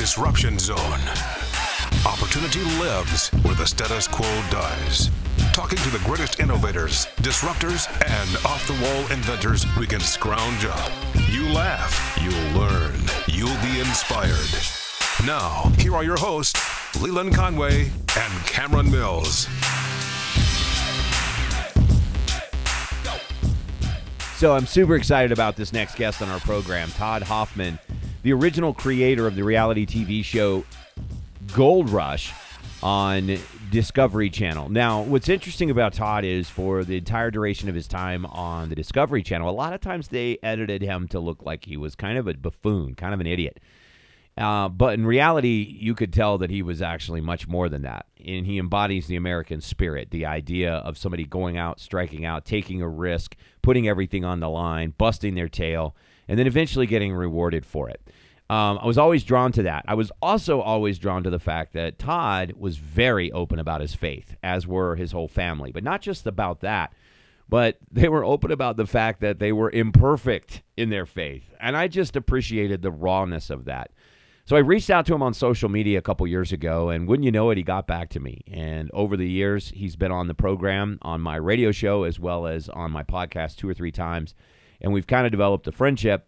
Disruption Zone. Opportunity lives where the status quo dies. Talking to the greatest innovators, disruptors, and off the wall inventors we can scrounge up. You laugh, you'll learn, you'll be inspired. Now, here are your hosts, Leland Conway and Cameron Mills. So I'm super excited about this next guest on our program, Todd Hoffman, the original creator of the reality TV show Gold Rush on Discovery Channel. Now, what's interesting about Todd is for the entire duration of his time on the Discovery Channel, a lot of times they edited him to look like he was kind of a buffoon, kind of an idiot. Uh, but in reality, you could tell that he was actually much more than that. And he embodies the American spirit, the idea of somebody going out, striking out, taking a risk, putting everything on the line, busting their tail, and then eventually getting rewarded for it. Um, I was always drawn to that. I was also always drawn to the fact that Todd was very open about his faith, as were his whole family. But not just about that, but they were open about the fact that they were imperfect in their faith. And I just appreciated the rawness of that. So I reached out to him on social media a couple years ago, and wouldn't you know it, he got back to me. And over the years, he's been on the program, on my radio show, as well as on my podcast two or three times. And we've kind of developed a friendship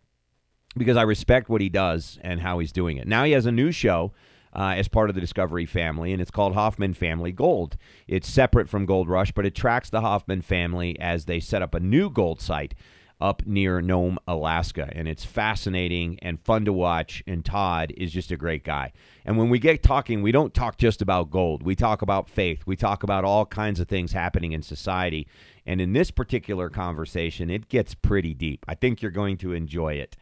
because I respect what he does and how he's doing it. Now he has a new show uh, as part of the Discovery family, and it's called Hoffman Family Gold. It's separate from Gold Rush, but it tracks the Hoffman family as they set up a new gold site up near Nome, Alaska. And it's fascinating and fun to watch. And Todd is just a great guy. And when we get talking, we don't talk just about gold. We talk about faith. We talk about all kinds of things happening in society. And in this particular conversation, it gets pretty deep. I think you're going to enjoy it.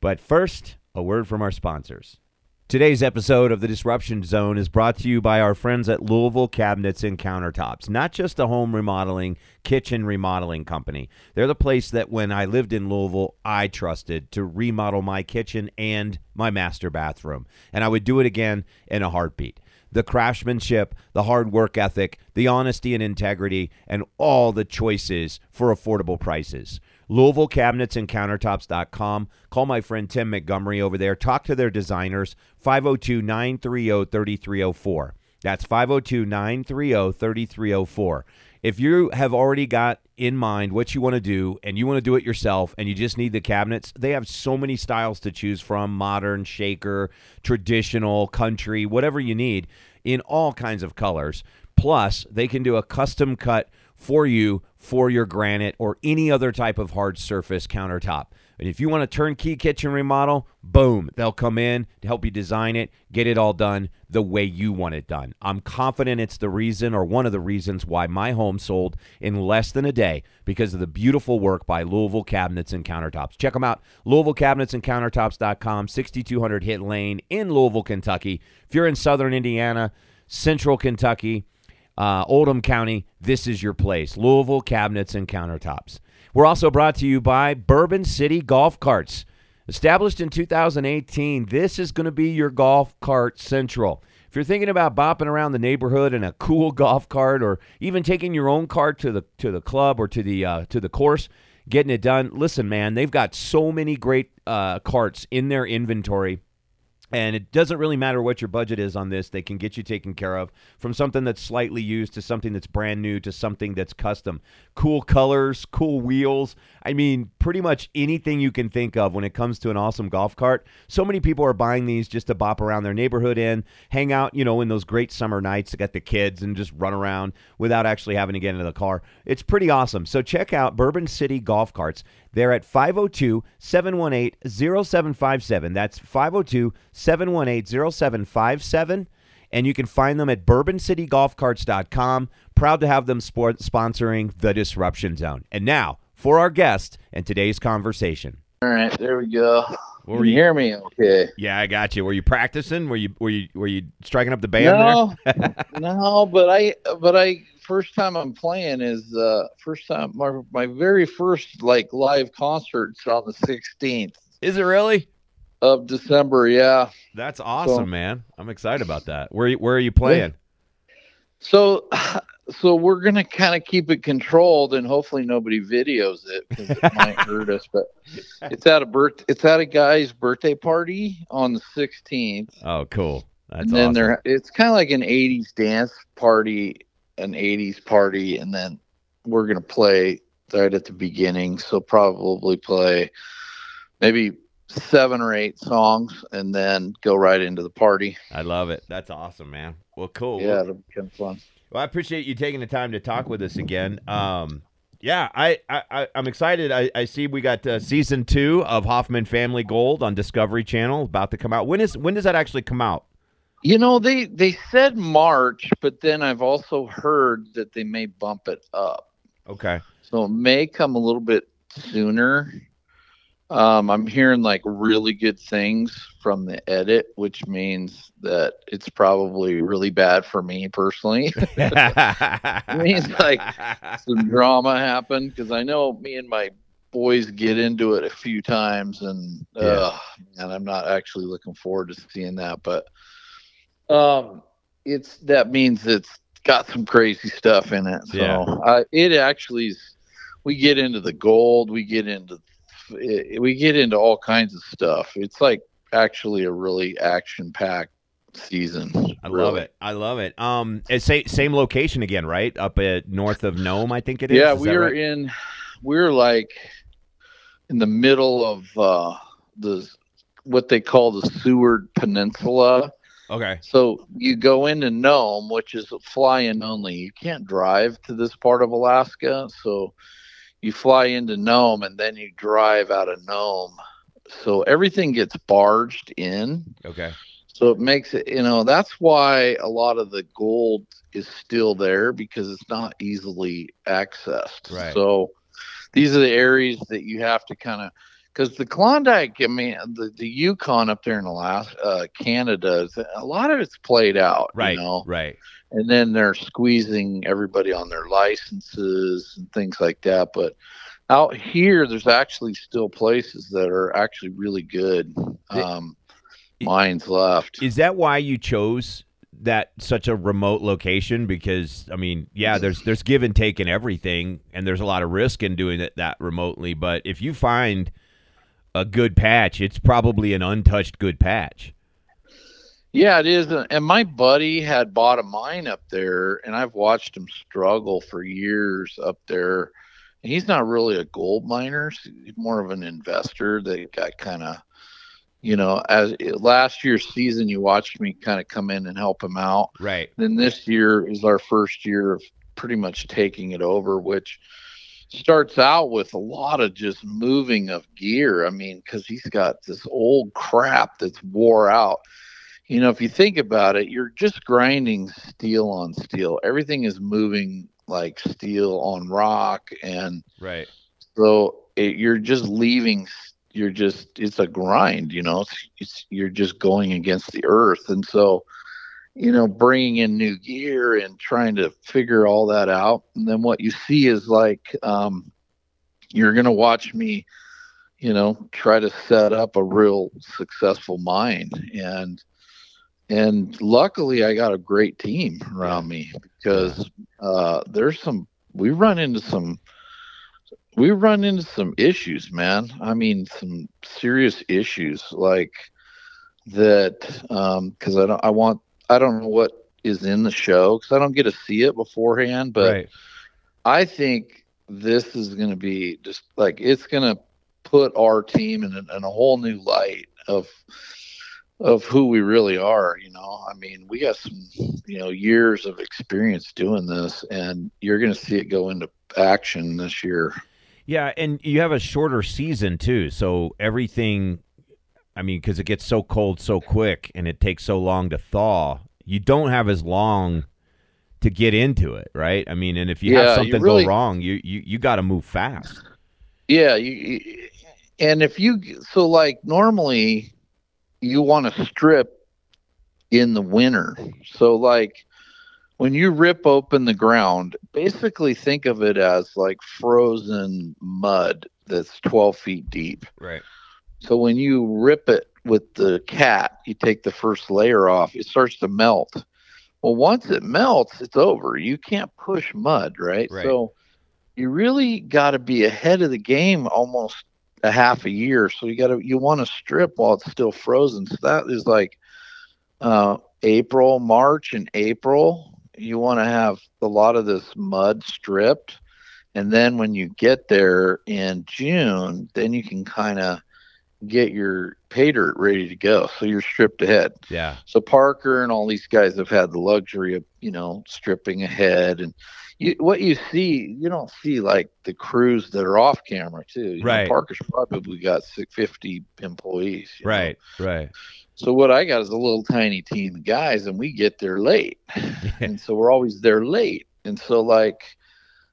But first, a word from our sponsors. Today's episode of the Disruption Zone is brought to you by our friends at Louisville Cabinets and Countertops. Not just a home remodeling, kitchen remodeling company. They're the place that when I lived in Louisville, I trusted to remodel my kitchen and my master bathroom. And I would do it again in a heartbeat. The craftsmanship, the hard work ethic, the honesty and integrity, and all the choices for affordable prices. Louisville Cabinets and Countertops.com. Call my friend Tim Montgomery over there. Talk to their designers, 502 930 3304. That's 502 930 3304. If you have already got in mind what you want to do and you want to do it yourself and you just need the cabinets, they have so many styles to choose from modern, shaker, traditional, country, whatever you need in all kinds of colors. Plus, they can do a custom cut for you for your granite or any other type of hard surface countertop. And if you want a turnkey kitchen remodel, boom, they'll come in to help you design it, get it all done the way you want it done. I'm confident it's the reason or one of the reasons why my home sold in less than a day because of the beautiful work by Louisville Cabinets and Countertops. Check them out, LouisvilleCabinetsandCountertops.com, 6200 Hit Lane in Louisville, Kentucky. If you're in southern Indiana, central Kentucky, uh, Oldham County, this is your place. Louisville Cabinets and Countertops. We're also brought to you by Bourbon City Golf Carts. Established in 2018, this is going to be your golf cart central. If you're thinking about bopping around the neighborhood in a cool golf cart, or even taking your own cart to the to the club or to the uh, to the course, getting it done, listen, man, they've got so many great uh, carts in their inventory and it doesn't really matter what your budget is on this, they can get you taken care of from something that's slightly used to something that's brand new to something that's custom. Cool colors, cool wheels. I mean, pretty much anything you can think of when it comes to an awesome golf cart. So many people are buying these just to bop around their neighborhood in, hang out, you know, in those great summer nights to get the kids and just run around without actually having to get into the car. It's pretty awesome. So check out Bourbon City Golf Carts. They're at 502 718 0757. That's 502 718 0757. And you can find them at bourboncitygolfcarts.com. Proud to have them sport- sponsoring the Disruption Zone. And now for our guest and today's conversation. All right, there we go. Can were you you- hear me? Okay. Yeah, I got you. Were you practicing? Were you were you were you striking up the band no, there? no, but I, but I, first time I'm playing is uh first time my my very first like live concert's on the 16th Is it really? of December. Yeah. That's awesome, man. I'm excited about that. Where where are you playing? So so we're gonna kind of keep it controlled, and hopefully nobody videos it because it might hurt us. But it's at a birth, it's at a guy's birthday party on the 16th, Oh, cool. That's and then awesome. there it's kind of like an 80s dance party, an 80s party, and then we're gonna play right at the beginning. So probably play maybe seven or eight songs, and then go right into the party. I love it. That's awesome, man. Well, cool. Yeah, it'll be fun. Well, I appreciate you taking the time to talk with us again. Um, yeah, I, I, I I'm excited. I, I see we got uh, season two of Hoffman Family Gold on Discovery Channel about to come out. When is when does that actually come out? You know, they they said March, but then I've also heard that they may bump it up. Okay. So it may come a little bit sooner. Um, I'm hearing like really good things from the edit, which means that it's probably really bad for me personally. it means, like, Some drama happened because I know me and my boys get into it a few times, and Yeah. uh, and I'm not actually looking forward to seeing that. But um, it's that means it's got some crazy stuff in it. So Yeah. uh, it actually is. We get into the gold. We get into we get into all kinds of stuff. It's like actually a really action packed season. I love it. I love it. Um, it's sa- same location again, right? Up at north of Nome, I think it is. Yeah, Is we are right? in we're like in the middle of uh the what they call the Seward Peninsula. Okay. So you go into Nome, which is fly-in only. You can't drive to this part of Alaska, so you fly into Nome and then you drive out of Nome. So everything gets barged in. Okay. So it makes it, you know, that's why a lot of the gold is still there because it's not easily accessed. Right. So these are the areas that you have to kind of, because the Klondike, I mean, the, the Yukon up there in Alaska, uh, Canada, a lot of it's played out, Right. you know, Right. and then they're squeezing everybody on their licenses and things like that. But out here, there's actually still places that are actually really good. Um, mines left. Is that why you chose that such a remote location? Because I mean, yeah, there's there's give and take in everything, and there's a lot of risk in doing it that remotely. But if you find a good patch, it's probably an untouched good patch. Yeah, it is. And my buddy had bought a mine up there, and I've watched him struggle for years up there. And he's not really a gold miner; he's more of an investor that got kind of, you know, as last year's season, you watched me kind of come in and help him out. Right. Then this year is our first year of pretty much taking it over, which starts out with a lot of just moving of gear. I mean, because he's got this old crap that's wore out. You know, if you think about it, you're just grinding steel on steel. Everything is moving like steel on rock. And Right. so it, you're just leaving you're just it's a grind you know it's, it's you're just going against the earth and so you know bringing in new gear and trying to figure all that out and then what you see is like um you're going to watch me you know try to set up a real successful mine and and luckily i got a great team around me because uh there's some we run into some we run into some issues, man. I mean, some serious issues like that. Um, Because I don't, I want, I don't know what is in the show because I don't get to see it beforehand. But right. I think this is going to be just like it's going to put our team in a, in a whole new light of of who we really are. You know, I mean, we got some you know years of experience doing this, and you're going to see it go into action this year. Yeah, and you have a shorter season too, so everything. I mean, because it gets so cold so quick, and it takes so long to thaw. You don't have as long to get into it, right? I mean, and if you Yeah, have you something really- go wrong, you you, you got to move fast. Yeah, you, you and if you so like normally you want to strip in the winter. So like when you rip open the ground, basically think of it as like frozen mud that's 12 feet deep. Right. So when you rip it with the cat, you take the first layer off, it starts to melt. Well, once it melts, it's over. You can't push mud, right? Right. So you really got to be ahead of the game almost a half a year. So you got to you want to strip while it's still frozen. So that is like uh, April, March, and April. You want to have a lot of this mud stripped, and then when you get there in June, then you can kind of get your pay dirt ready to go. So you're stripped ahead. Yeah. So Parker and all these guys have had the luxury of you know stripping ahead and you, what you see, you don't see like the crews that are off camera too. You know, Right. Parker's probably got si- 50 employees. you know. Right. Right. So what I got is a little tiny team of guys, and we get there late, and so we're always there late. And so like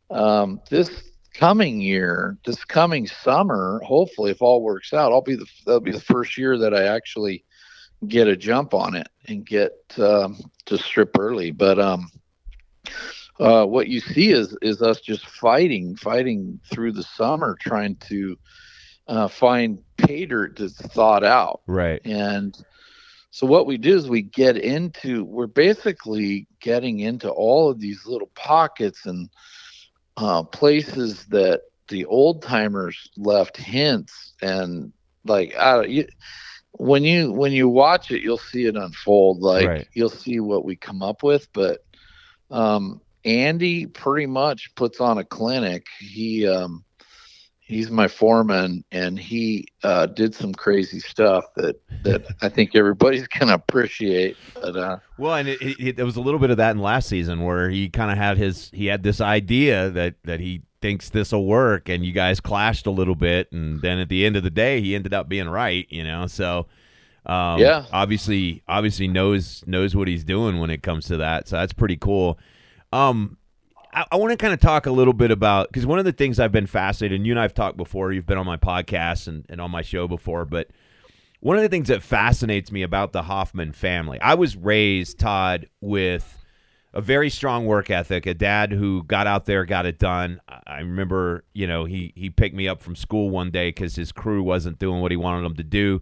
um, this coming year, this coming summer, hopefully, if all works out, I'll be the that'll be the first year that I actually get a jump on it and get um, to strip early. But um, uh, what you see is is us just fighting, fighting through the summer, trying to uh, find pay dirt that's thought out. Right. And so what we do is we get into we're basically getting into all of these little pockets and uh, places that the old timers left hints and like I, you, when you when you watch it you'll see it unfold like Right. you'll see what we come up with but um Andy pretty much puts on a clinic he um he's my foreman and he uh, did some crazy stuff that that I think everybody's gonna appreciate. But uh, Well, and it, it, there was a little bit of that in last season where he kind of had his he had this idea that that he thinks this will work, and you guys clashed a little bit, and then at the end of the day, he ended up being right. You know, so um, Yeah. obviously obviously knows knows what he's doing when it comes to that. So that's pretty cool. Um, I, I want to kind of talk a little bit about because one of the things I've been fascinated, and you and I've talked before. You've been on my podcast and, and on my show before, but one of the things that fascinates me about the Hoffman family, I was raised, Todd, with a very strong work ethic, a dad who got out there, got it done. I- I remember, you know, he he picked me up from school one day because his crew wasn't doing what he wanted them to do,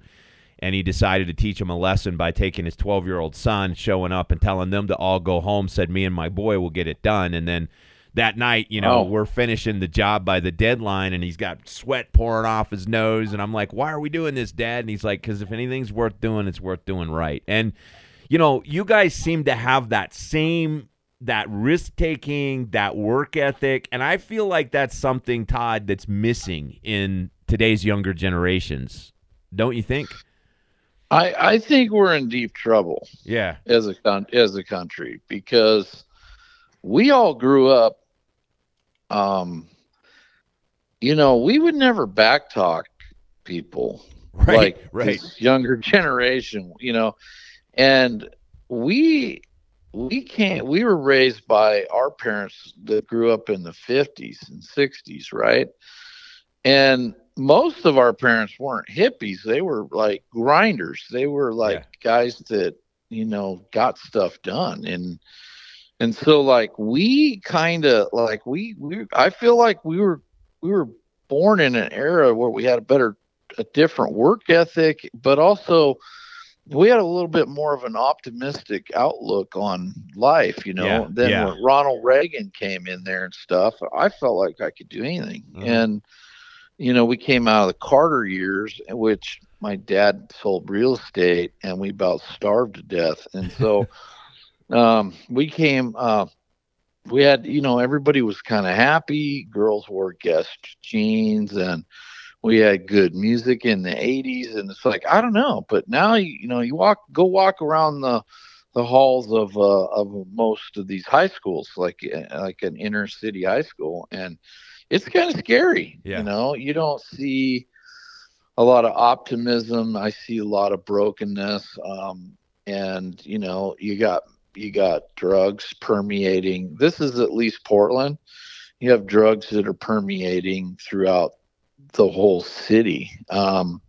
and he decided to teach him a lesson by taking his 12 year old son, showing up and telling them to all go home. Said, "Me and my boy will get it done," and then. That night, you know, Oh. we're finishing the job by the deadline, and he's got sweat pouring off his nose. And I'm like, "Why are we doing this, Dad?" And he's like, "Because if anything's worth doing, it's worth doing right." And you know, you guys seem to have that same that risk taking, that work ethic, and I feel like that's something Todd that's missing in today's younger generations. Don't you think? I I think we're in deep trouble Yeah. as a con- as a country because we all grew up. Um, you know, we would never backtalk people Right. like right. this younger generation, you know, and we we can't we were raised by our parents that grew up in the 50s and 60s, right? And most of our parents weren't hippies, they were like grinders. They were like Yeah. guys that, you know, got stuff done and and so like we kind of like we we I feel like we were we were born in an era where we had a better a different work ethic, but also we had a little bit more of an optimistic outlook on life, you know. Yeah, Then yeah. when Ronald Reagan came in there and stuff, I felt like I could do anything. Mhm. And you know, we came out of the Carter years, in which my dad sold real estate, and we about starved to death. And so, um, we came. Uh, we had, you know, everybody was kind of happy. Girls wore Guess jeans, and we had good music in the 80s and it's like i don't know but now you, know you walk go walk around the the halls of uh, of most of these high schools like uh, like an inner city high school and it's kind of scary Yeah. you know you don't see a lot of optimism i see a lot of brokenness um and you know you got you got drugs permeating this is at least portland you have drugs that are permeating throughout the whole city. Um,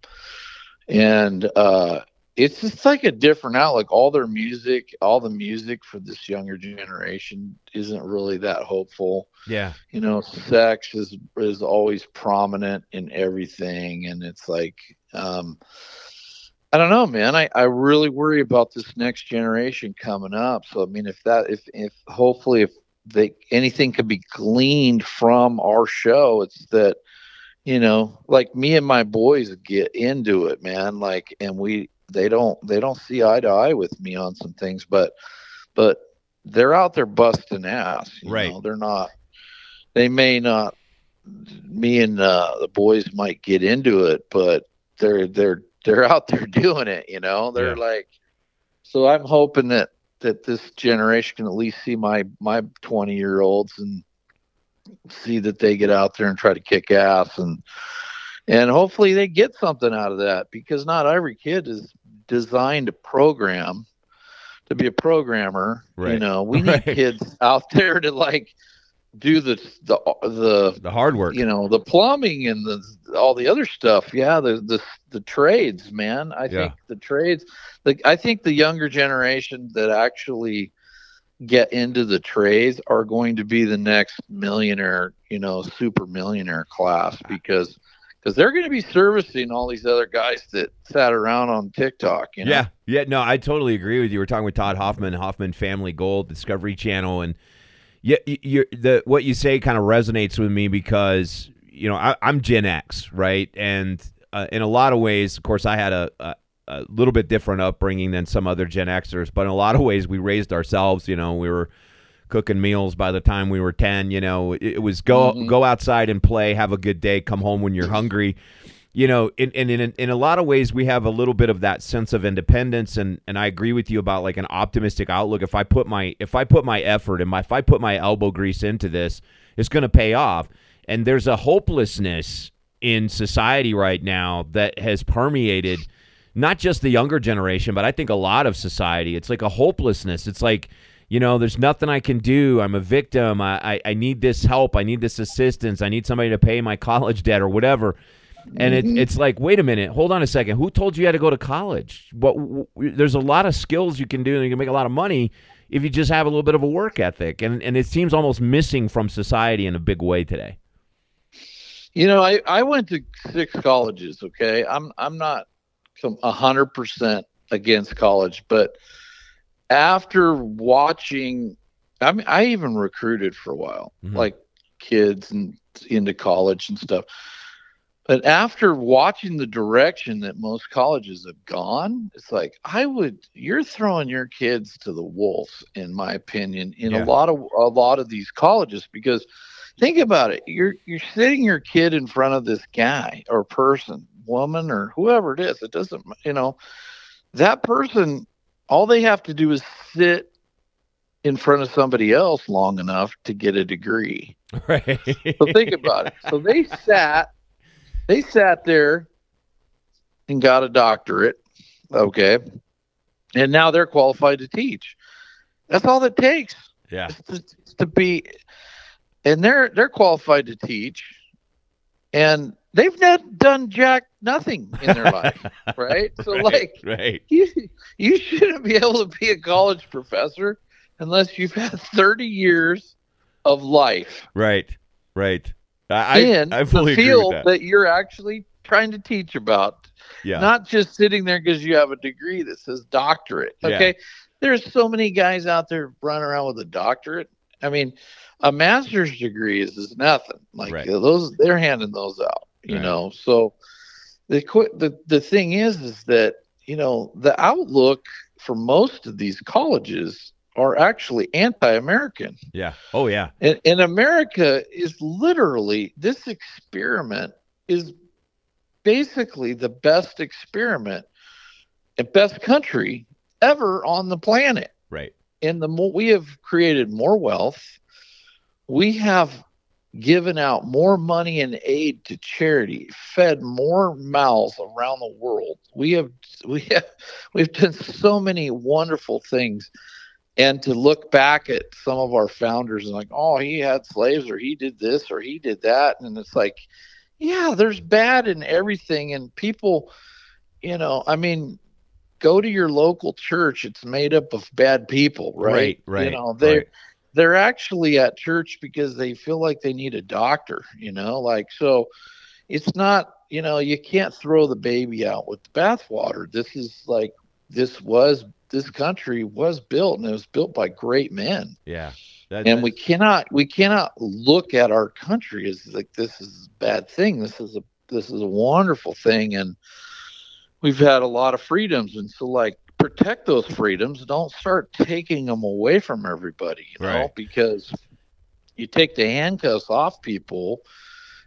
and uh, it's just like a different outlook. All their music, all the music for this younger generation isn't really that hopeful. Yeah. You know, sex is is always prominent in everything, and it's like, um, I don't know, man. I, I really worry about this next generation coming up. So I mean, if that if if hopefully if they anything could be gleaned from our show, it's that you know, like me and my boys get into it, man. Like, and we they don't they don't see eye to eye with me on some things, but but they're out there busting ass. right. Know? They're not. They may not. Me and uh, the boys might get into it, but they're they're they're out there doing it. You know, they're Yeah. like. So I'm hoping that that this generation can at least see my my 20 year olds and see that they get out there and try to kick ass and and hopefully they get something out of that because not every kid is designed to program to be a programmer Right. you know we need Right. kids out there to like do the the the The hard work. you know the plumbing and the all the other stuff yeah the the, the trades man i Yeah. think the trades like i think the younger generation that actually get into the trades are going to be the next millionaire you know super millionaire class because because they're going to be servicing all these other guys that sat around on tiktok you know Yeah, yeah, no, I totally agree with you. We're talking with Todd Hoffman, Hoffman Family Gold, Discovery Channel, and yeah, you the what you say kind of resonates with me because you know I, I'm Gen X, right? And uh, in a lot of ways, of course, I had a, a a little bit different upbringing than some other Gen Xers, but in a lot of ways, we raised ourselves. You know, we were cooking meals by the time we were 10 you know it, it was go Mhm. go outside and play have a good day come home when you're hungry. You know in, in in in a lot of ways we have a little bit of that sense of independence and and I agree with you about like an optimistic outlook. If I put my if I put my effort and my if I put my elbow grease into this it's going to pay off. And there's a hopelessness in society right now that has permeated not just the younger generation but I think a lot of society. It's like a hopelessness. It's like you know, there's nothing I can do. I'm a victim. I, I, I need this help. I need this assistance. I need somebody to pay my college debt or whatever. And it, mm-hmm. it's like, wait a minute, hold on a second. Who told you you had to go to college? What? W- w- there's a lot of skills you can do, and you can make a lot of money if you just have a little bit of a work ethic. And and it seems almost missing from society in a big way today. You know, I, I went to six colleges. Okay, I'm I'm not a hundred percent against college, but after watching, I mean, I even recruited for a while, Mhm. like kids and into college and stuff. But after watching the direction that most colleges have gone, it's like I would. You're throwing your kids to the wolves, in my opinion, in Yeah. a lot of a lot of these colleges because think about it you're you're sitting your kid in front of this guy or person woman or whoever it is it doesn't you know that person all they have to do is sit in front of somebody else long enough to get a degree. Right. so think about it. So they sat they sat there and got a doctorate okay and now they're qualified to teach. That's all it takes. Yeah. to, to be and they're they're qualified to teach. And they've not done jack nothing in their life right so right, like right. you you shouldn't be able to be a college professor unless you've had 30 years of life Right. Right. I in I, fully the field with that. you're actually trying to teach about Yeah. not just sitting there because you have a degree that says doctorate. Yeah. Okay. There's so many guys out there running around with a doctorate. I mean, a master's degree is, is nothing. Like Right. those, they're handing those out, you Right. know. So the the the thing is, is that you know the outlook for most of these colleges are actually anti-American. yeah. Oh yeah. And, and America is literally this experiment is basically the best experiment and best country ever on the planet. Right. And the more we have created more wealth, we have given out more money and aid to charity, fed more mouths around the world. We have we have we've done so many wonderful things. And to look back at some of our founders and like oh he had slaves or he did this or he did that. And it's like yeah there's bad in everything. And people you know i mean go to your local church. It's made up of bad people right? Right, right, you know they right. They're actually at church because they feel like they need a doctor you know like so it's not you know, you can't throw the baby out with the bathwater. This is like this was this country was built and it was built by great men. Yeah. That, and we cannot we cannot look at our country as like this is a bad thing. This is a this is a wonderful thing and we've had a lot of freedoms and so like protect those freedoms. Don't start taking them away from everybody you know right. because you take the handcuffs off people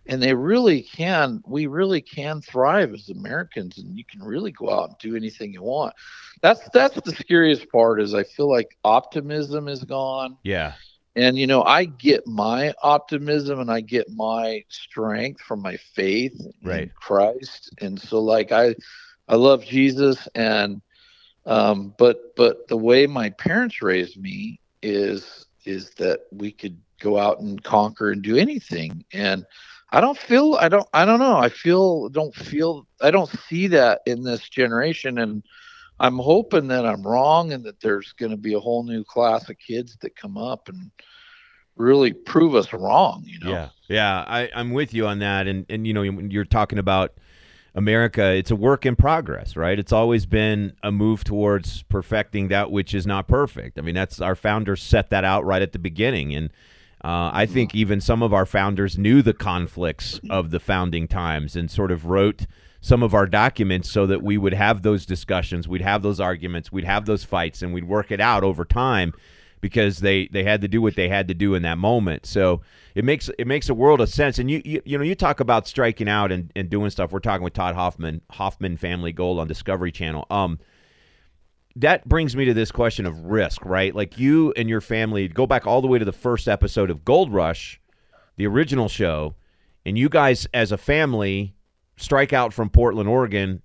and they really can we really can thrive as americans and you can really go out and do anything you want. That's that's the scariest part is i feel like optimism is gone. Yeah. And you know i get my optimism and i get my strength from my faith right. in christ. And so like i i love jesus and um but but the way my parents raised me is is that we could go out and conquer and do anything and I don't feel I don't I don't know. I feel don't feel I don't see that in this generation and I'm hoping that I'm wrong and that there's going to be a whole new class of kids that come up and really prove us wrong, you know. Yeah. Yeah, I I'm with you on that and and you know you're talking about America, it's a work in progress, right? It's always been a move towards perfecting that which is not perfect. I mean, that's our founders set that out right at the beginning and uh, I think even some of our founders knew the conflicts of the founding times and sort of wrote some of our documents so that we would have those discussions, we'd have those arguments, we'd have those fights, and we'd work it out over time because they they had to do what they had to do in that moment. So it makes it makes a world of sense. And you you, you know you talk about striking out and, and doing stuff. We're talking with Todd Hoffman, Hoffman Family Gold on Discovery Channel. Um, that brings me to this question of risk, right? Like you and your family go back all the way to the first episode of Gold Rush, the original show, and you guys as a family strike out from Portland, Oregon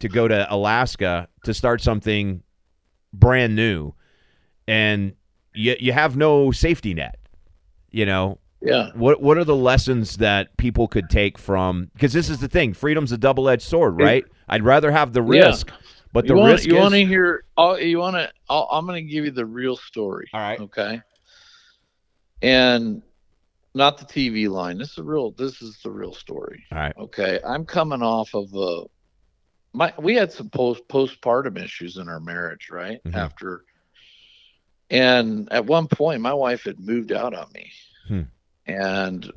to go to Alaska to start something brand new. And you you have no safety net. You know, yeah. What What are the lessons that people could take from? Because this is the thing, freedom's a double edged sword, right? It, I'd rather have the risk, yeah. But the you want, risk you is, want to hear? Oh, you want to? I'm going to give you the real story. All right. Okay. And not the TV line. This is real. This is the real story. All right. Okay. I'm coming off of a. My we had some post postpartum issues in our marriage, right? Mm-hmm. After. And at one point, my wife had moved out on me, hmm. And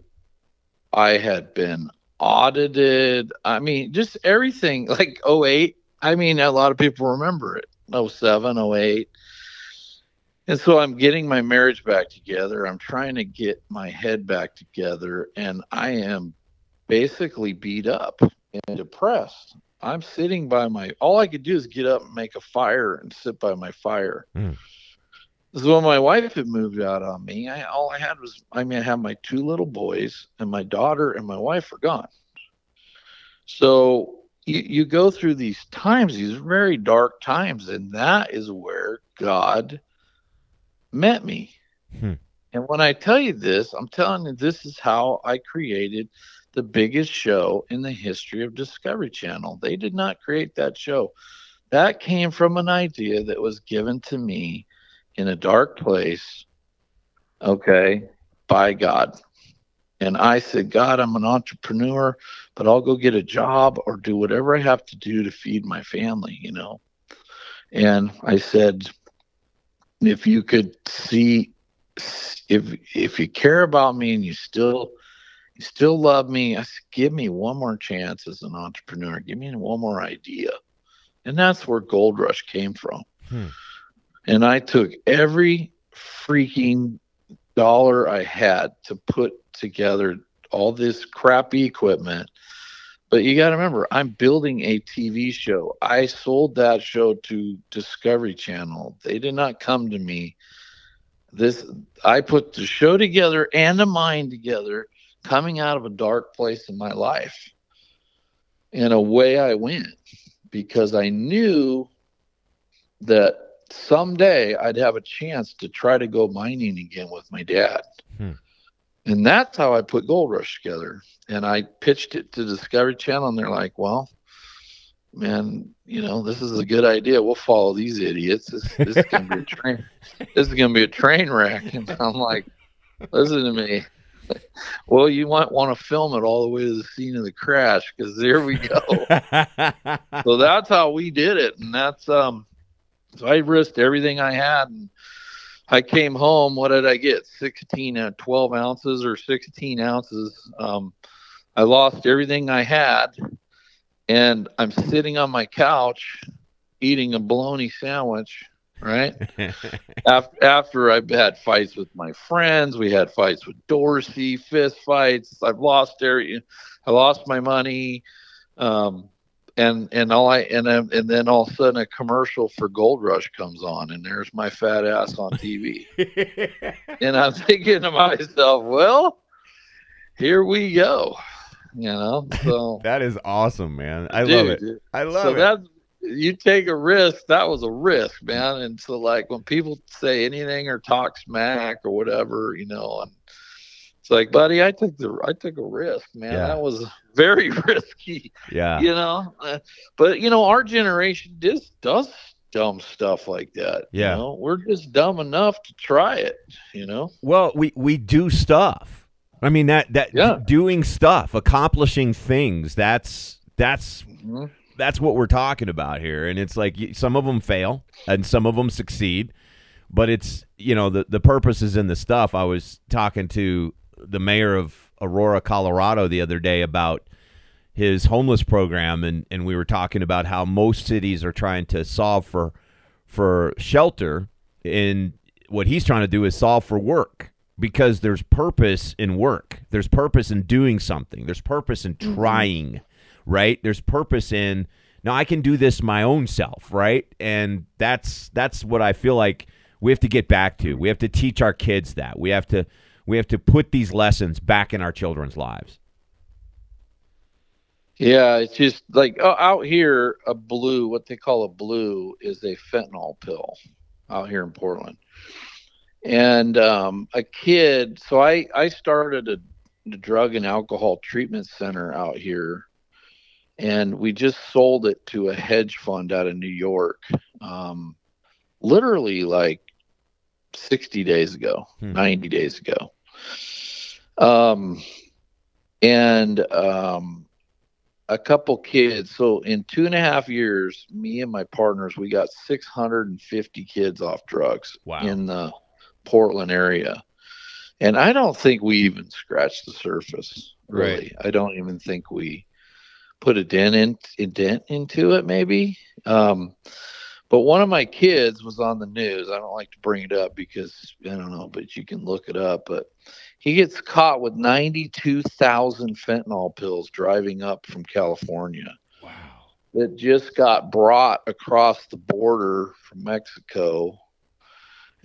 I had been audited. I mean, just everything like 08 I mean, a lot of people remember it 07, 08. And so I'm getting my marriage back together. I'm trying to get my head back together, and I am basically beat up and depressed. I'm sitting by my, all I could do is get up and make a fire and sit by my fire. Mm. So when my wife had moved out on me, I, all I had was, I mean, I had my two little boys, and my daughter and my wife were gone. So you, you go through these times, these very dark times, and that is where God met me. Hmm. And when I tell you this, I'm telling you this is how I created the biggest show in the history of Discovery Channel. They did not create that show. That came from an idea that was given to me in a dark place, okay, by God. And I said, God, I'm an entrepreneur, but I'll go get a job or do whatever I have to do to feed my family, you know. And I said, if you could see if if you care about me and you still you still love me, I said, give me one more chance as an entrepreneur. Give me one more idea. And that's where Gold Rush came from. Hmm. And I took every freaking dollar I had to put together all this crappy equipment. But you got to remember, I'm building a TV show. I sold that show to Discovery Channel. They did not come to me. This I put the show together and the mine together, coming out of a dark place in my life. And away I went because I knew that someday I'd have a chance to try to go mining again with my dad. Hmm. And that's how I put Gold Rush together. And I pitched it to Discovery Channel, and they're like, well, man, you know, this is a good idea. We'll follow these idiots. This, this is gonna be a train. This is gonna be a train wreck. And I'm like, listen to me. well, you might want to film it all the way to the scene of the crash because there we go. so that's how we did it, and that's um. So I risked everything I had, and I came home. What did I get? 16, uh, 12 ounces or 16 ounces. Um, I lost everything I had, and I'm sitting on my couch eating a bologna sandwich right? after, after I've had fights with my friends, we had fights with Dorsey, fist fights. I've lost area, I lost my money, um, and and all I and then and then all of a sudden a commercial for Gold Rush comes on, and there's my fat ass on TV, and I'm thinking to myself, well, here we go. You know, so that is awesome, man. I dude, love it. I love so it. That's you take a risk. That was a risk, man. And so, like, when people say anything or talk smack or whatever, you know, and it's like, buddy, I took the I took a risk, man. Yeah. That was very risky. Yeah. You know, uh, but you know, our generation just does dumb stuff like that. Yeah. You know? We're just dumb enough to try it. You know. Well, we we do stuff. I mean that that yeah. doing stuff, accomplishing things. That's that's mm-hmm that's what we're talking about here. And it's like some of them fail and some of them succeed, but it's you know the the purpose is in the stuff. I was talking to the mayor of Aurora, Colorado, the other day about his homeless program, and and we were talking about how most cities are trying to solve for for shelter, and what he's trying to do is solve for work because there's purpose in work. There's purpose in doing something. There's purpose in mm-hmm. trying. Mm-hmm right? There's purpose in now I can do this my own self, right? And that's that's what I feel like we have to get back to. We have to teach our kids that. We have to we have to put these lessons back in our children's lives. Yeah, it's just like oh, out here, a blue, what they call a blue, is a fentanyl pill out here in Portland. And um, a kid, so I I started a, a drug and alcohol treatment center out here and we just sold it to a hedge fund out of New York, um, literally like 60 days ago, hmm. 90 days ago. Um, and um, a couple kids. So in two and a half years, me and my partners, we got 650 kids off drugs wow. in the Portland area. And I don't think we even scratched the surface. Really, right. I don't even think we put a dent in a dent into it maybe um, but one of my kids was on the news i don't like to bring it up because i don't know but you can look it up but he gets caught with 92,000 fentanyl pills driving up from california wow that just got brought across the border from mexico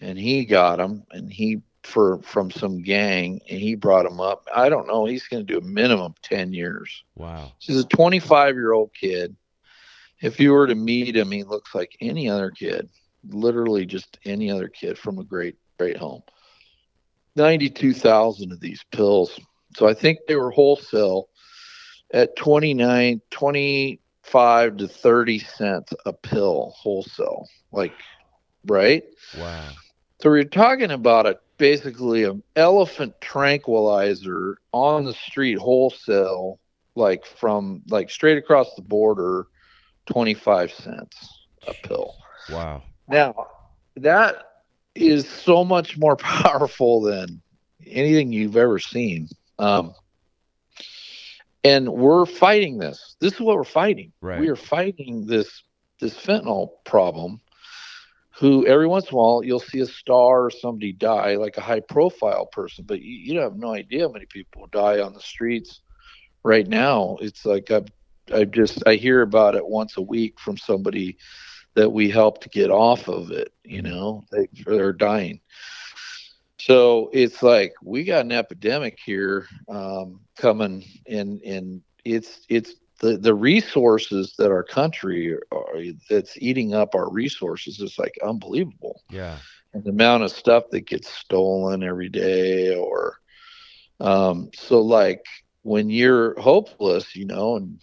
and he got them and he for from some gang and he brought him up. I don't know. He's going to do a minimum 10 years. Wow. He's a 25 year old kid. If you were to meet him, he looks like any other kid, literally just any other kid from a great, great home. 92,000 of these pills. So I think they were wholesale at 29, 25 to 30 cents a pill wholesale. Like, right? Wow. So we're talking about a basically an elephant tranquilizer on the street wholesale, like from like straight across the border, 25 cents a pill. Wow. Now, that is so much more powerful than anything you've ever seen. Um, and we're fighting this. This is what we're fighting. Right. We are fighting this this fentanyl problem who every once in a while you'll see a star or somebody die, like a high profile person, but you, you have no idea how many people die on the streets right now. It's like I've, I just, I hear about it once a week from somebody that we helped get off of it, you mm-hmm. know, they, they're dying. So it's like we got an epidemic here um, coming, and and it's it's the the resources that our country are, that's eating up our resources is like unbelievable. Yeah. And the amount of stuff that gets stolen every day or um so like when you're hopeless, you know, and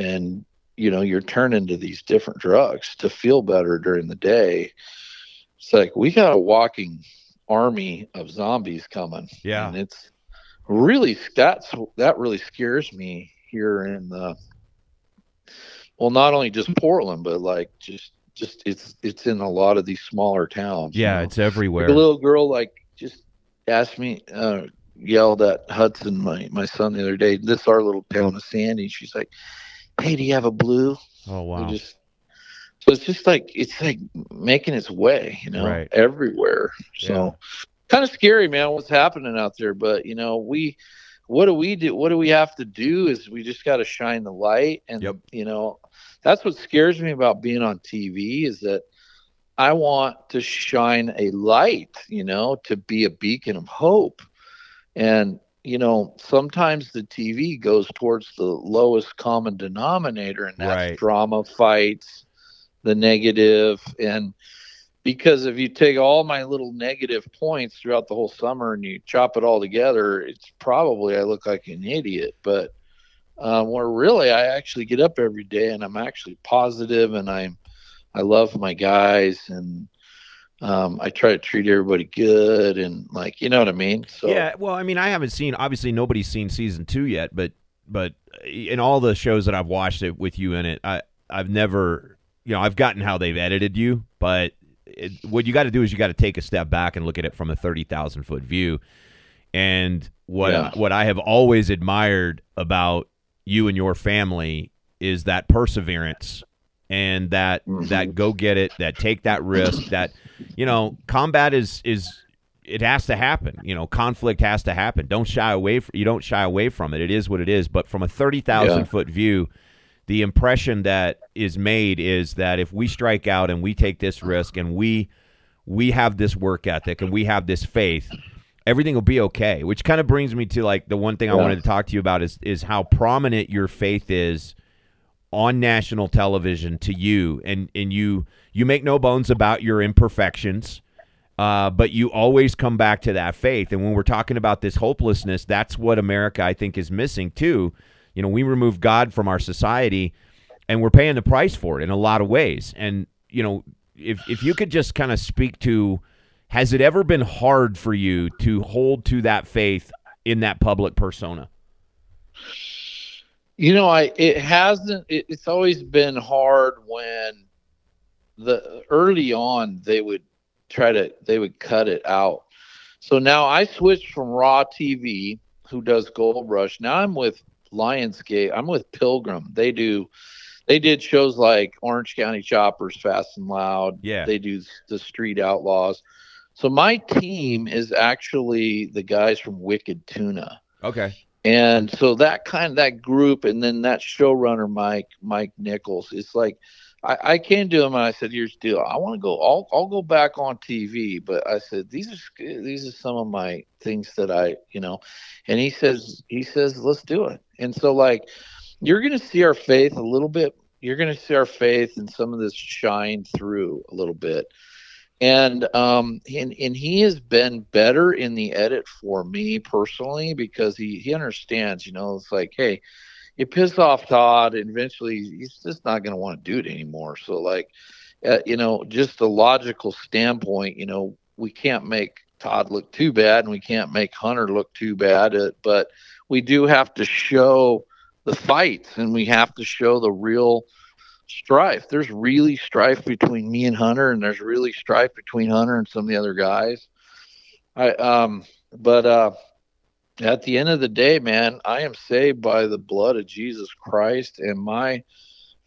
and you know, you're turning to these different drugs to feel better during the day. It's like we got a walking army of zombies coming. Yeah. And it's really that's that really scares me here in the well not only just portland but like just just it's it's in a lot of these smaller towns Yeah, you know? it's everywhere. Like a little girl like just asked me uh yelled at hudson my my son the other day this our little town of sandy she's like hey do you have a blue oh wow. just so it's just like it's like making its way, you know, Right. everywhere. Yeah. So kind of scary, man, what's happening out there. But you know, we what do we do? What do we have to do is we just got to shine the light, and Yep. you know, that's what scares me about being on TV is that I want to shine a light, you know, to be a beacon of hope, and you know, sometimes the TV goes towards the lowest common denominator, and that's Right. drama, fights, the negative, and because if you take all my little negative points throughout the whole summer and you chop it all together, it's probably I look like an idiot. But um, where really I actually get up every day and I'm actually positive and I'm I love my guys and um, I try to treat everybody good and like you know what I mean. So Yeah, well, I mean, I haven't seen. Obviously, nobody's seen season two yet, but but in all the shows that I've watched it with you in it, I I've never, you know, I've gotten how they've edited you, but it, what you got to do is you got to take a step back and look at it from a thirty thousand foot view. And what Yeah. what I have always admired about you and your family is that perseverance and that Mhm. that go get it, that take that risk, that you know, combat is is it has to happen. You know, conflict has to happen. Don't shy away. From, you don't shy away from it. It is what it is. But from a thirty thousand Yeah. foot view, the impression that is made is that if we strike out and we take this risk and we we have this work ethic and we have this faith, everything will be okay. Which kind of brings me to like the one thing I wanted to talk to you about is is how prominent your faith is on national television to you and and you you make no bones about your imperfections uh, but you always come back to that faith. And when we're talking about this hopelessness that's what america i think is missing too. You know we remove god from our society and we're paying the price for it in a lot of ways. And you know if if you could just kind of speak to has it ever been hard for you to hold to that faith in that public persona You know, I it hasn't. It, it's always been hard when the early on they would try to they would cut it out. So now I switched from Raw TV, who does Gold Rush. Now I'm with Lionsgate. I'm with Pilgrim. They do. They did shows like Orange County Choppers, Fast and Loud. Yeah. They do the Street Outlaws. So my team is actually the guys from Wicked Tuna okay and so that kind of that group and then that showrunner mike mike nichols it's like i, I came to him and i said here's the deal. I want to go I'll, I'll go back on tv but i said these are these are some of my things that i you know and he says he says let's do it. And so like you're gonna see our faith a little bit you're gonna see our faith and some of this shine through a little bit and um and, and he has been better in the edit for me personally because he he understands you know it's like hey you piss off todd and eventually he's just not going to want to do it anymore. So like uh, you know just the logical standpoint you know we can't make todd look too bad and we can't make hunter look too bad uh, but we do have to show the fights and we have to show the real strife. There's really strife between me and Hunter, and there's really strife between Hunter and some of the other guys. I um, but uh, at the end of the day, man, I am saved by the blood of Jesus Christ, and my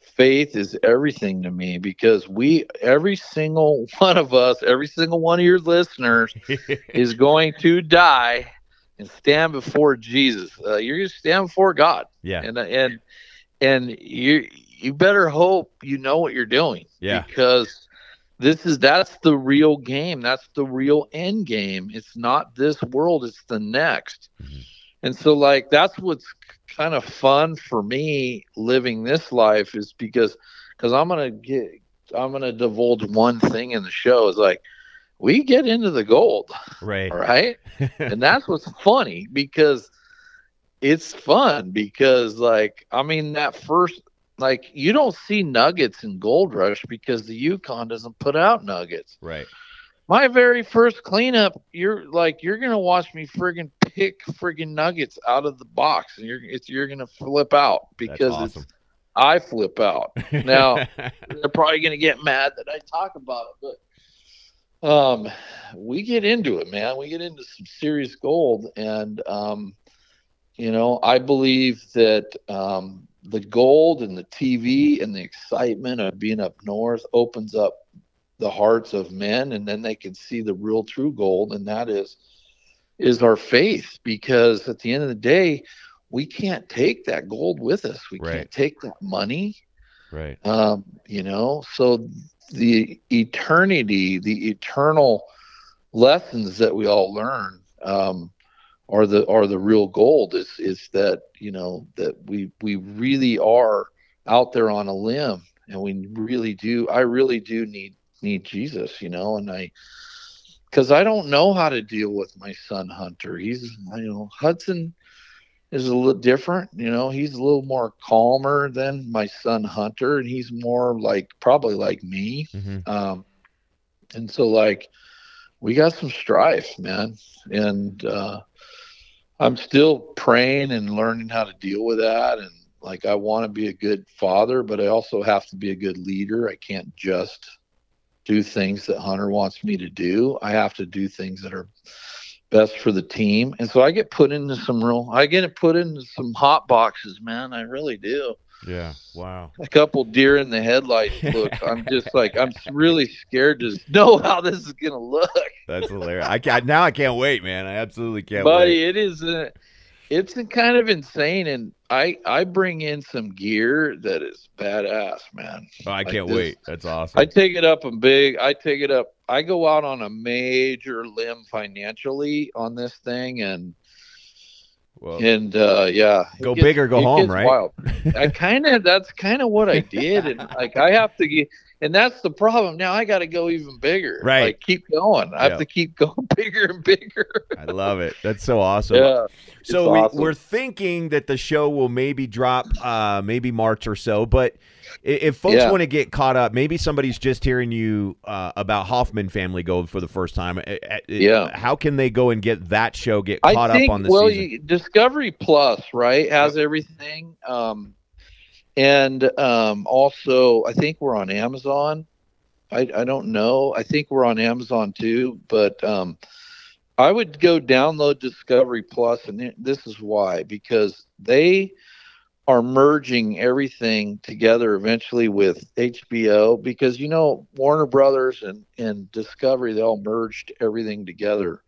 faith is everything to me because we, every single one of us, every single one of your listeners is going to die and stand before Jesus. Uh, you're going to stand before God yeah and and and you you better hope you know what you're doing Yeah. because this is that's the real game that's the real end game it's not this world it's the next Mhm. and so like that's what's kind of fun for me living this life is because because i'm gonna get i'm gonna divulge one thing in the show is like we get into the gold right Right. and that's what's funny because it's fun because like i mean that first like you don't see nuggets in gold rush because the yukon doesn't put out nuggets right my very first cleanup, you're like you're gonna watch me friggin' pick friggin' nuggets out of the box, and you're it's, you're gonna flip out because awesome. it's I flip out. Now they're probably gonna get mad that I talk about it, but um, we get into it, man. We get into some serious gold, and um, you know, I believe that um, the gold and the TV and the excitement of being up north opens up the hearts of men and then they can see the real true gold and that is is our faith because at the end of the day we can't take that gold with us we Right. can't take that money Right. um, you know so the eternity the eternal lessons that we all learn um, are the are the real gold is is that you know that we we really are out there on a limb and we really do i really do need need jesus you know and i because i don't know how to deal with my son hunter. He's you know hudson is a little different you know he's a little more calmer than my son hunter and he's more like probably like me. Hmm um and so like we got some strife man. And uh i'm still praying and learning how to deal with that. And like i want to be a good father but i also have to be a good leader. I can't just do things that hunter wants me to do. I have to do things that are best for the team. And so i get put into some real i get put into some hot boxes man. I really do Yeah. Wow. a couple deer in the headlights look i'm just like i'm really scared to know how this is gonna look That's hilarious. I can't, now I can't wait, man. I absolutely can't buddy wait. it is uh it's kind of insane and i i bring in some gear that is badass man Oh, I like can't this. wait. That's awesome. i take it up a big i take it up i go out on a major limb financially on this thing and well, and uh yeah Go gets- big or go home, right? i kind of that's kind of what i did and like i have to get and that's the problem now i got to go even bigger Right. like keep going i Yeah. have to keep going bigger and bigger I love it. That's so awesome. yeah So we, awesome. we're thinking that the show will maybe drop uh, maybe March or so, but if folks Yeah. want to get caught up, maybe somebody's just hearing you uh, about Hoffman Family Gold for the first time. Yeah. How can they go and get that show, get caught think up on the well, season? you, Discovery Plus, right, has everything, um, and um, also I think we're on Amazon. I I don't know. I think we're on Amazon too, but um, I would go download Discovery Plus, and this is why because they are merging everything together eventually with HBO because you know Warner Brothers and and Discovery they all merged everything together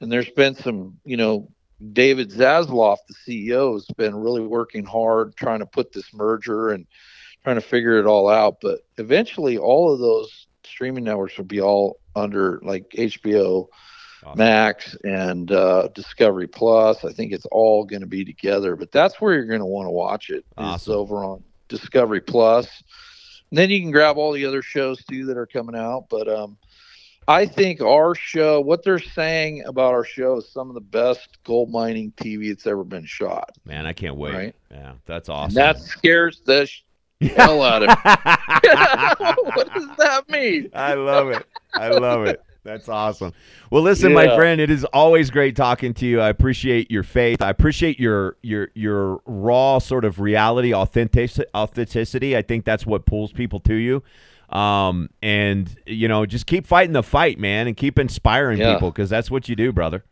and there's been some you know David Zaslav the CEO has been really working hard trying to put this merger and trying to figure it all out but eventually all of those streaming networks will be all under like HBO Awesome. Max and uh, Discovery Plus. I think it's all going to be together, but that's where you're going to want to watch it. it. Is over on Discovery Plus. And then you can grab all the other shows too that are coming out. But um, I think our show, what they're saying about our show, is some of the best gold mining TV that's ever been shot. Man, I can't wait. Right. Yeah, that's And awesome. that scares the sh- hell out of me. what does that mean? I love it. I love it. That's awesome. Well, listen, my friend, it is always great talking to you. I appreciate your faith. I appreciate your your your raw sort of reality, authentic authenticity. I think that's what pulls people to you. Um, and you know, just keep fighting the fight, man, and keep inspiring Yeah. people because that's what you do, brother.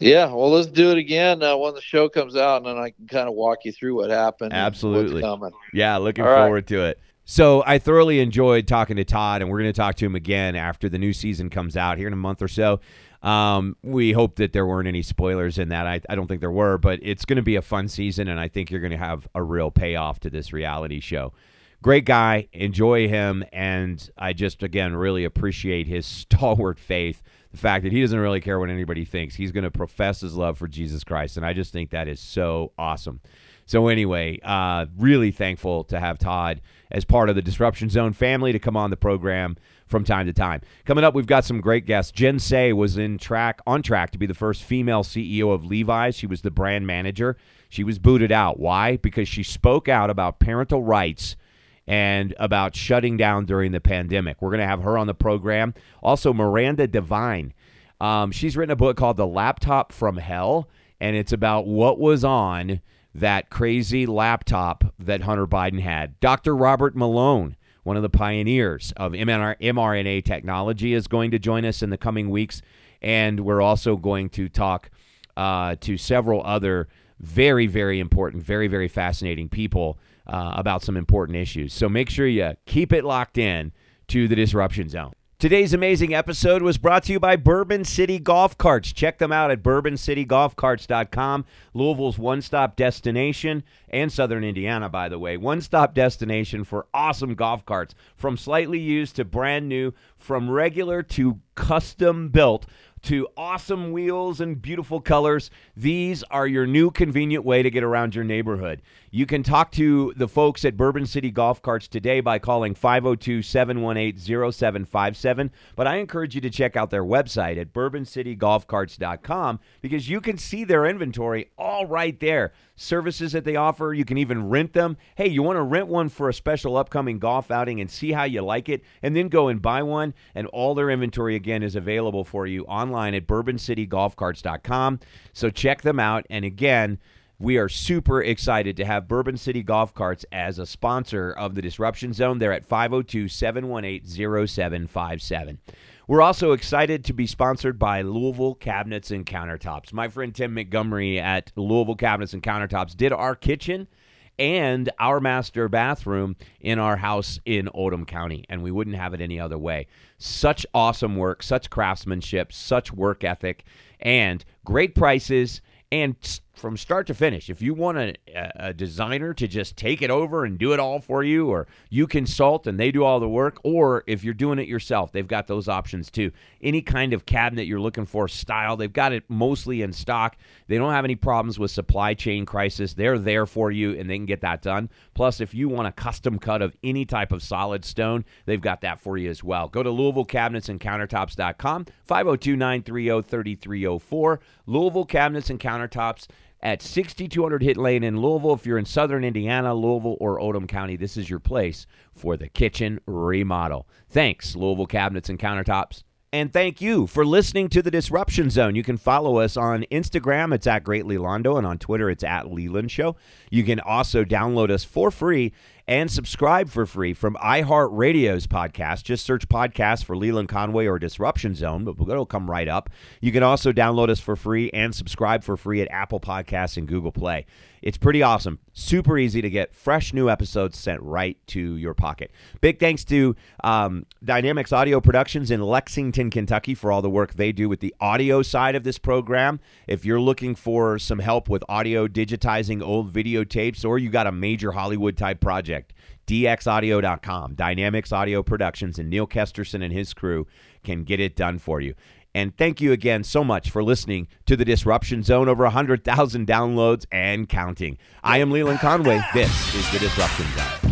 Yeah, well, let's do it again uh, when the show comes out, and then I can kind of walk you through what happened. Absolutely. what's coming. Yeah, looking All right. forward to it. So I thoroughly enjoyed talking to Todd, and we're going to talk to him again after the new season comes out here in a month or so. Um, we hope that there weren't any spoilers in that. I, I don't think there were, but it's going to be a fun season, and I think you're going to have a real payoff to this reality show. Great guy, enjoy him, and I just again really appreciate his stalwart faith. The fact that he doesn't really care what anybody thinks. He's going to profess his love for Jesus Christ, and I just think that is so awesome. So anyway, uh, really thankful to have Todd as part of the Disruption Zone family to come on the program from time to time. Coming up, we've got some great guests. Jen Sey was in track on track to be the first female CEO of Levi's. She was the brand manager. She was booted out. Why? Because she spoke out about parental rights and about shutting down during the pandemic. We're going to have her on the program. Also, Miranda Devine. Um, she's written a book called The Laptop from Hell, and it's about what was on that crazy laptop that Hunter Biden had. Dr. Robert Malone, one of the pioneers of mRNA technology, is going to join us in the coming weeks. And we're also going to talk uh, to several other very, very important, very, very fascinating people uh, about some important issues. So make sure you keep it locked in to the Disruption Zone. Today's amazing episode was brought to you by Bourbon City Golf Carts. Check them out at bourboncitygolfcarts.com, Louisville's one stop destination, and Southern Indiana, by the way. One stop destination for awesome golf carts, from slightly used to brand new, from regular to custom built to awesome wheels and beautiful colors. These are your new convenient way to get around your neighborhood. You can talk to the folks at Bourbon City Golf Carts today by calling 502 718 0757. But I encourage you to check out their website at bourboncitygolfcarts.com because you can see their inventory all right there. Services that they offer, you can even rent them. Hey, you want to rent one for a special upcoming golf outing and see how you like it, and then go and buy one. And all their inventory, again, is available for you online at bourboncitygolfcarts.com. So check them out. And again, we are super excited to have Bourbon City Golf Carts as a sponsor of the Disruption Zone. They're at 502 718 0757. We're also excited to be sponsored by Louisville Cabinets and Countertops. My friend Tim Montgomery at Louisville Cabinets and Countertops did our kitchen and our master bathroom in our house in Oldham County, and we wouldn't have it any other way. Such awesome work, such craftsmanship, such work ethic, and great prices and from start to finish. If you want a, a, designer to just take it over and do it all for you, or you consult and they do all the work, or if you're doing it yourself, they've got those options too. Any kind of cabinet you're looking for, style, they've got it mostly in stock. They don't have any problems with supply chain crisis. They're there for you and they can get that done. Plus, if you want a custom cut of any type of solid stone, they've got that for you as well. Go to Louisville Cabinets and Countertops.com, 502 930 3304. Louisville Cabinets and Countertops at 6200 Hit Lane in Louisville. If you're in southern Indiana, Louisville, or Oldham County, this is your place for the kitchen remodel. Thanks, Louisville Cabinets and Countertops. And thank you for listening to the Disruption Zone. You can follow us on Instagram, it's at Great Lelondo, and on Twitter, it's at Leland Show. You can also download us for free and subscribe for free from iHeartRadio's podcast. Just search podcast for Leland Conway or Disruption Zone, but it'll come right up. You can also download us for free and subscribe for free at Apple Podcasts and Google Play. It's pretty awesome. Super easy to get fresh new episodes sent right to your pocket. Big thanks to um, Dynamics Audio Productions in Lexington, Kentucky for all the work they do with the audio side of this program. If you're looking for some help with audio digitizing old videotapes or you got a major Hollywood type project, dxaudio.com, Dynamics Audio Productions, and Neil Kesterson and his crew can get it done for you. And thank you again so much for listening to the Disruption Zone. Over 100,000 downloads and counting. I am Leland Conway. This is the Disruption Zone.